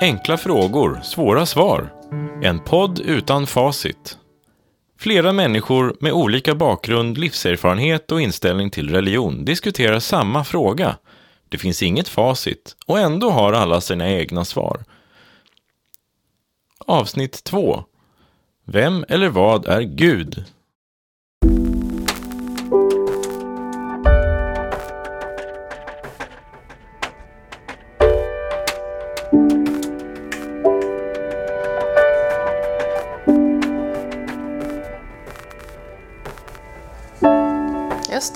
Enkla frågor, svåra svar. En podd utan facit. Flera människor med olika bakgrund, livserfarenhet och inställning till religion diskuterar samma fråga. Det finns inget facit och ändå har alla sina egna svar. Avsnitt 2. Vem eller vad är Gud?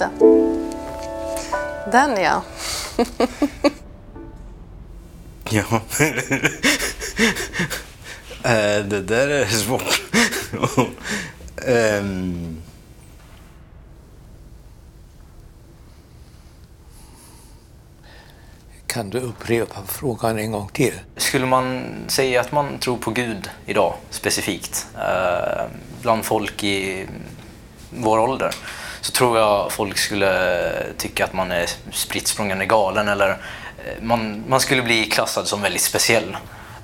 Det. Den ja. Ja. Eh, det där är svårt. Ehm. Kan du upprepa frågan en gång till? Skulle man säga att man tror på Gud idag specifikt eh, bland folk i vår ålder så tror jag folk skulle tycka att man är spritt språngande galen eller eh, man, man skulle bli klassad som väldigt speciell.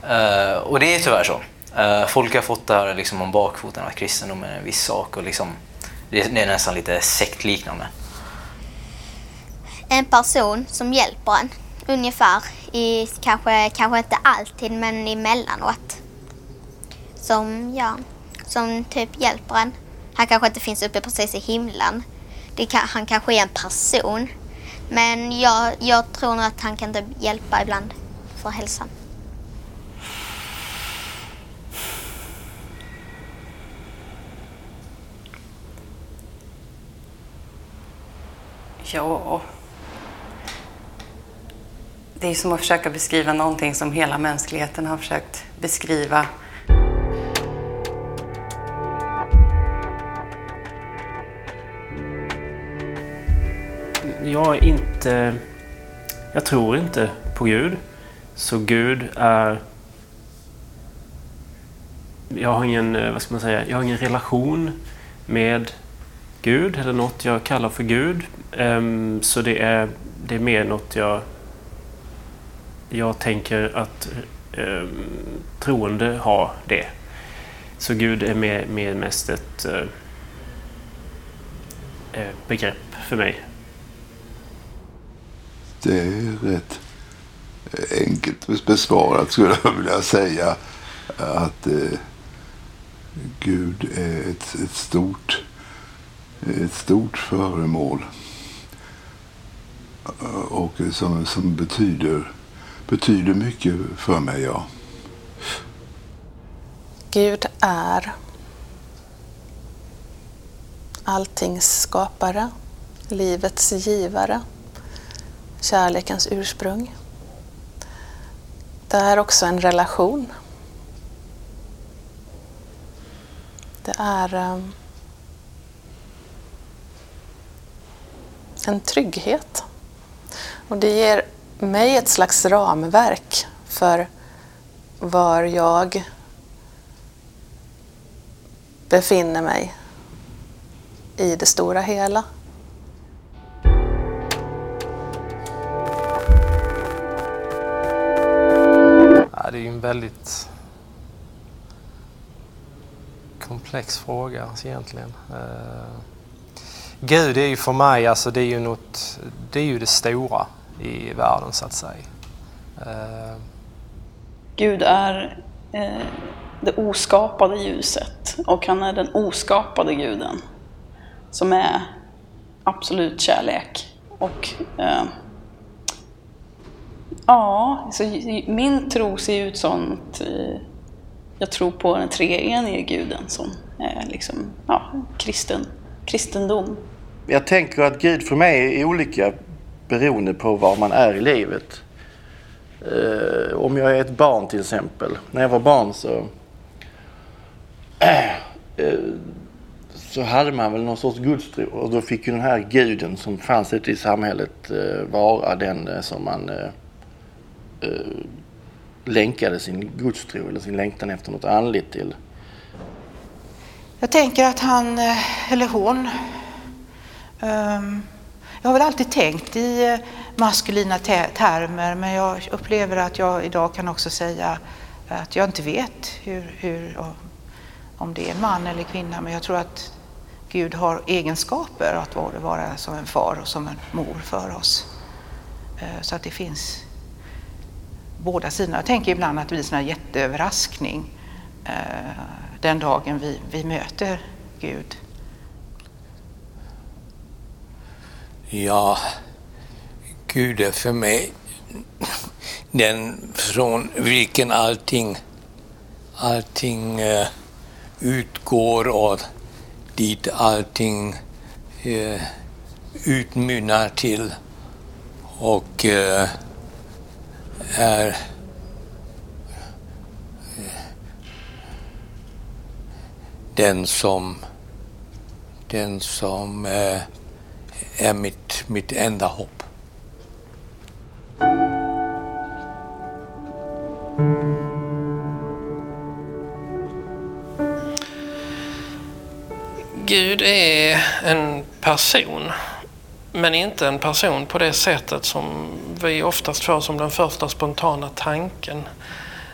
Uh, och det är tyvärr så. Uh, folk har fått det här liksom om bakfoten att kristendom är en viss sak och liksom, det, det är nästan lite sektliknande. en person som hjälper en. Ungefär. I, kanske, kanske inte alltid, men emellanåt. Som, ja, som typ hjälper en. Han kanske inte finns uppe precis i himlen. Det kan, han kanske är en person. Men jag, jag tror nog att han kan typ hjälpa ibland för hälsan. Ja... Det är som att försöka beskriva någonting som hela mänskligheten har försökt beskriva. Jag är inte... Jag tror inte på Gud. Så Gud är... Jag har ingen, eh, vad ska man säga, jag har ingen relation med Gud eller något jag kallar för Gud. Ehm, så det är, det är mer något jag... Jag tänker att ehm, troende har det. Så Gud är mer, mer mest ett eh, eh, begrepp för mig. Det är rätt enkelt besvarat skulle jag vilja säga. Att eh, Gud är ett, ett, stort, ett stort föremål. Och som, som betyder, betyder mycket för mig, ja. Gud är alltings skapare, livets givare, kärlekens ursprung. Det är också en relation. Det är um, en trygghet. Och det ger mig ett slags ramverk för var jag befinner mig i det stora hela. Det är ju en väldigt komplex fråga alltså, egentligen. Uh, Gud är ju för mig, alltså det är ju något, det är ju det stora i världen så att säga. Uh, Gud är eh, det oskapade ljuset och han är den oskapade guden som är absolut kärlek. Och ja, så min tro ser ut som att jag tror på den treenige guden som är liksom, ja, kristen, kristendom. Jag tänker att Gud för mig är olika beroende på var man är i livet. Eh, om jag är ett barn till exempel. När jag var barn så eh, så hade man väl någon sorts gudstro och då fick ju den här guden som fanns ute i samhället eh, vara den som man eh, länkade sin gudstro eller sin längtan efter något andligt till. Jag tänker att han, eh, eller hon, um, jag har väl alltid tänkt i eh, maskulina maskulina termer men jag upplever att jag idag kan också säga att jag inte vet hur, hur, om det är en man eller kvinna men jag tror att Gud har egenskaper att vara, vara som en far och som en mor för oss. Eh, så att det finns båda sidorna. Jag tänker ibland att det blir en jätteöverraskning eh, den dagen vi, vi möter Gud. Ja, Gud är för mig den från vilken allting, allting eh, utgår och dit allting eh, utmynnar till och eh, är den som, den som eh, är mitt, mitt enda hopp. Gud är en person, men inte en person på det sättet som vi oftast får som den första spontana tanken.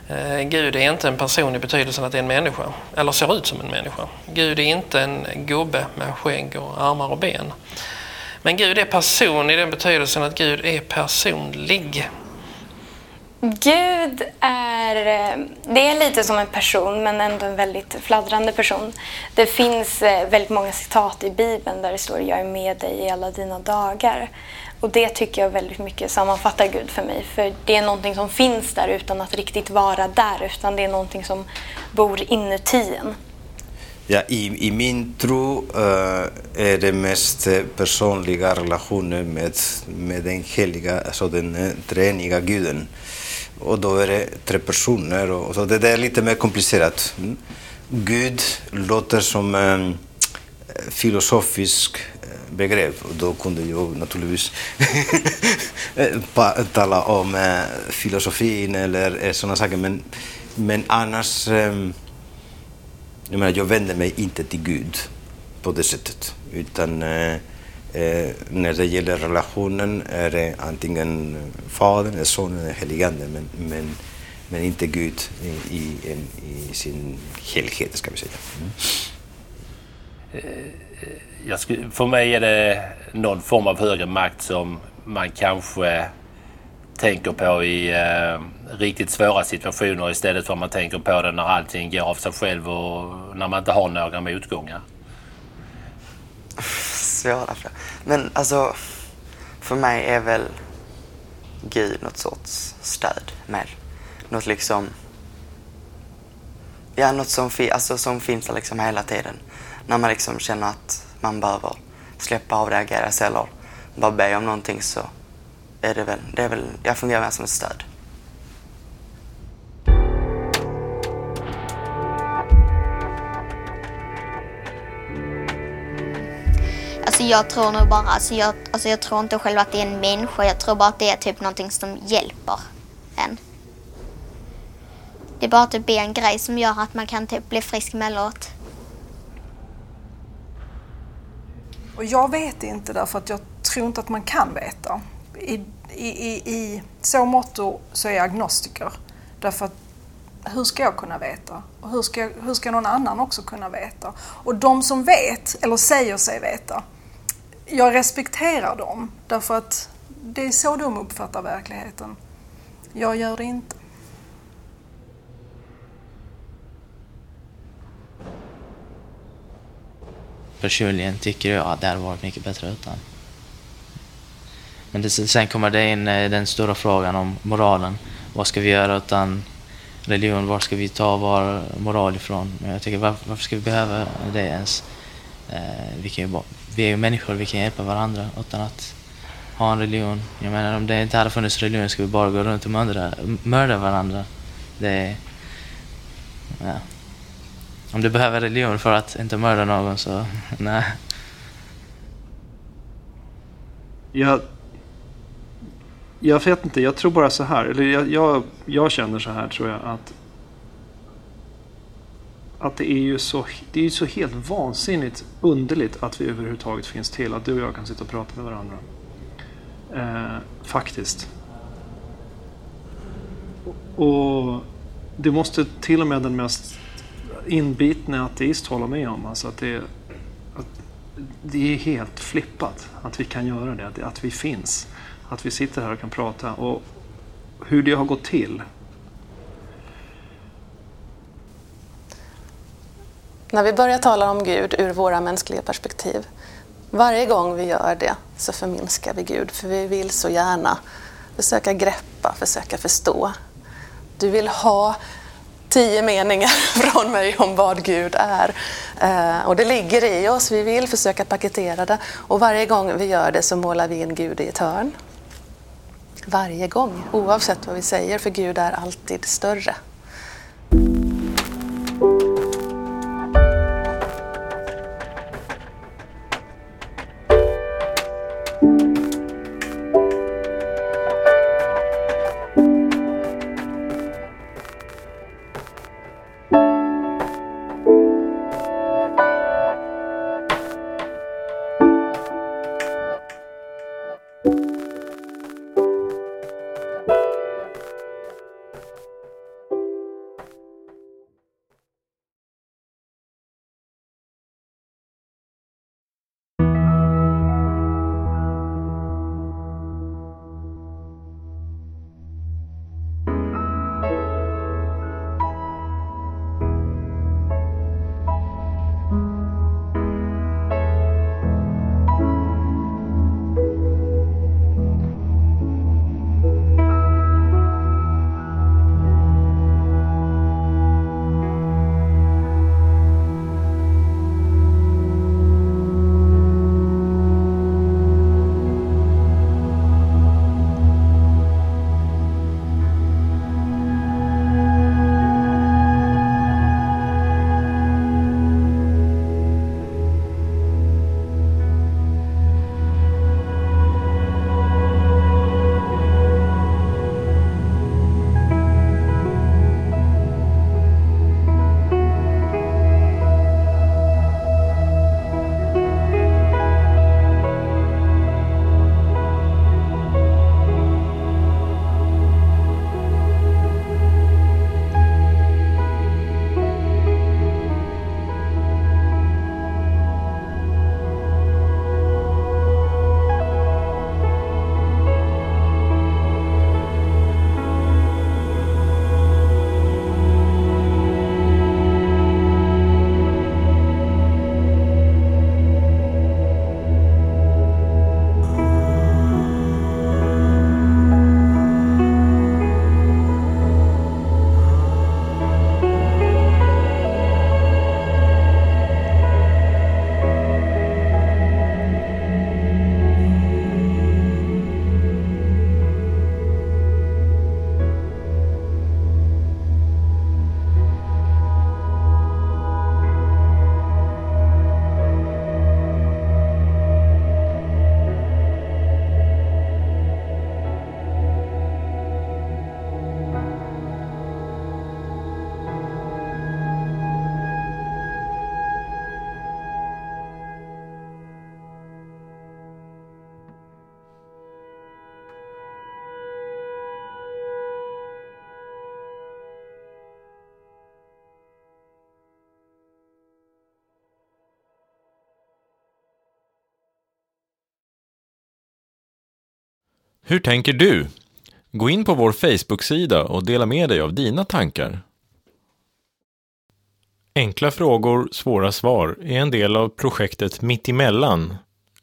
Eh, Gud är inte en person i betydelsen att det är en människa, eller ser ut som en människa. Gud är inte en gubbe med skägg och armar och ben. Men Gud är person i den betydelsen att Gud är personlig. Gud är, är, eh, det är lite som en person men ändå en väldigt fladdrande person. Det finns eh, väldigt många citat i Bibeln där det står jag är med dig i alla dina dagar. Och det tycker jag väldigt mycket sammanfattar Gud för mig. För det är någonting som finns där utan att riktigt vara där utan det är någonting som bor inuti en. Ja, i, I min tro uh, är det mest personliga relationen med, med den heliga, alltså den uh, treeniga guden. Och då är det tre personer, och, så det, det är lite mer komplicerat. Mm. Gud låter som en filosofisk eh, begrepp och då kunde jag naturligtvis tala om eh, filosofin eller eh, sådana saker. Men, men annars ehm, jag, menar, jag vänder mig inte till Gud på det sättet. Utan eh, eh, när det gäller relationen är det antingen Fadern, eller Sonen eller Heligande men, men, men inte Gud i, i, i, sin helhet, ska vi säga. Mm. Eh, skulle, för mig är det någon form av högre makt som man kanske tänker på i eh, riktigt svåra situationer istället för att man tänker på det när allting går av sig själv och när man inte har några motgångar. Svåra frågor. Men alltså, för mig är väl Gud något sorts stöd mer. Något liksom... Ja, något som, fi, alltså, som finns där liksom hela tiden. När man liksom känner att man behöver släppa av, reagera agera eller bara be om någonting så är det väl, det är väl, jag fungerar mer som ett stöd. Alltså jag tror nog bara, alltså jag, alltså jag tror inte själv att det är en människa. Jag tror bara att det är typ någonting som hjälper en. Det är bara typ en grej som gör att man kan typ bli frisk emellanåt. Och jag vet inte därför att jag tror inte att man kan veta. I, i, i, i så motto så är jag agnostiker. Därför att hur ska jag kunna veta? Och hur ska, hur ska någon annan också kunna veta? Och de som vet, eller säger sig veta, jag respekterar dem därför att det är så de uppfattar verkligheten. Jag gör det inte. Personligen tycker jag att det hade varit mycket bättre utan. Men det, sen kommer det in eh, den stora frågan om moralen. Vad ska vi göra utan religion? Var ska vi ta vår moral ifrån? Jag tycker, varför, varför ska vi behöva det ens? Eh, vi, kan ju bara, vi är ju människor, vi kan hjälpa varandra utan att ha en religion. Jag menar, om det inte hade funnits religion skulle vi bara gå runt och mörda, mörda varandra. Det ja. Om du behöver religion för att inte mörda någon så, nej. Jag jag vet inte, jag tror bara så här. Eller jag, jag, jag, känner så här tror jag att att det är ju så, det är ju så helt vansinnigt underligt att vi överhuvudtaget finns till. Att du och jag kan sitta och prata med varandra. Eh, Faktiskt. Och det måste till och med den mest inbitna ateist hålla med om. Alltså att det, att det är helt flippat att vi kan göra det, att, att vi finns. Att vi sitter här och kan prata. Och hur det har gått till. När vi börjar tala om Gud ur våra mänskliga perspektiv, varje gång vi gör det så förminskar vi Gud, för vi vill så gärna försöka greppa, försöka förstå. Du vill ha tio meningar från mig om vad Gud är. Eh, och det ligger i oss, vi vill försöka paketera det. Och varje gång vi gör det så målar vi in Gud i ett hörn. Varje gång, oavsett vad vi säger, för Gud är alltid större. Hur tänker du? Gå in på vår Facebook-sida och dela med dig av dina tankar. Enkla frågor, svåra svar är en del av projektet Mittemellan.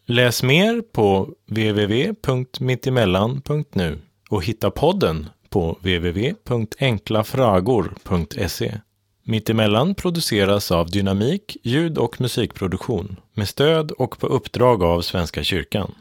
Läs mer på www.mittemellan.nu och hitta podden på www.enklafragor.se. Mittemellan produceras av Dynamik ljud och musikproduktion med stöd och på uppdrag av Svenska kyrkan.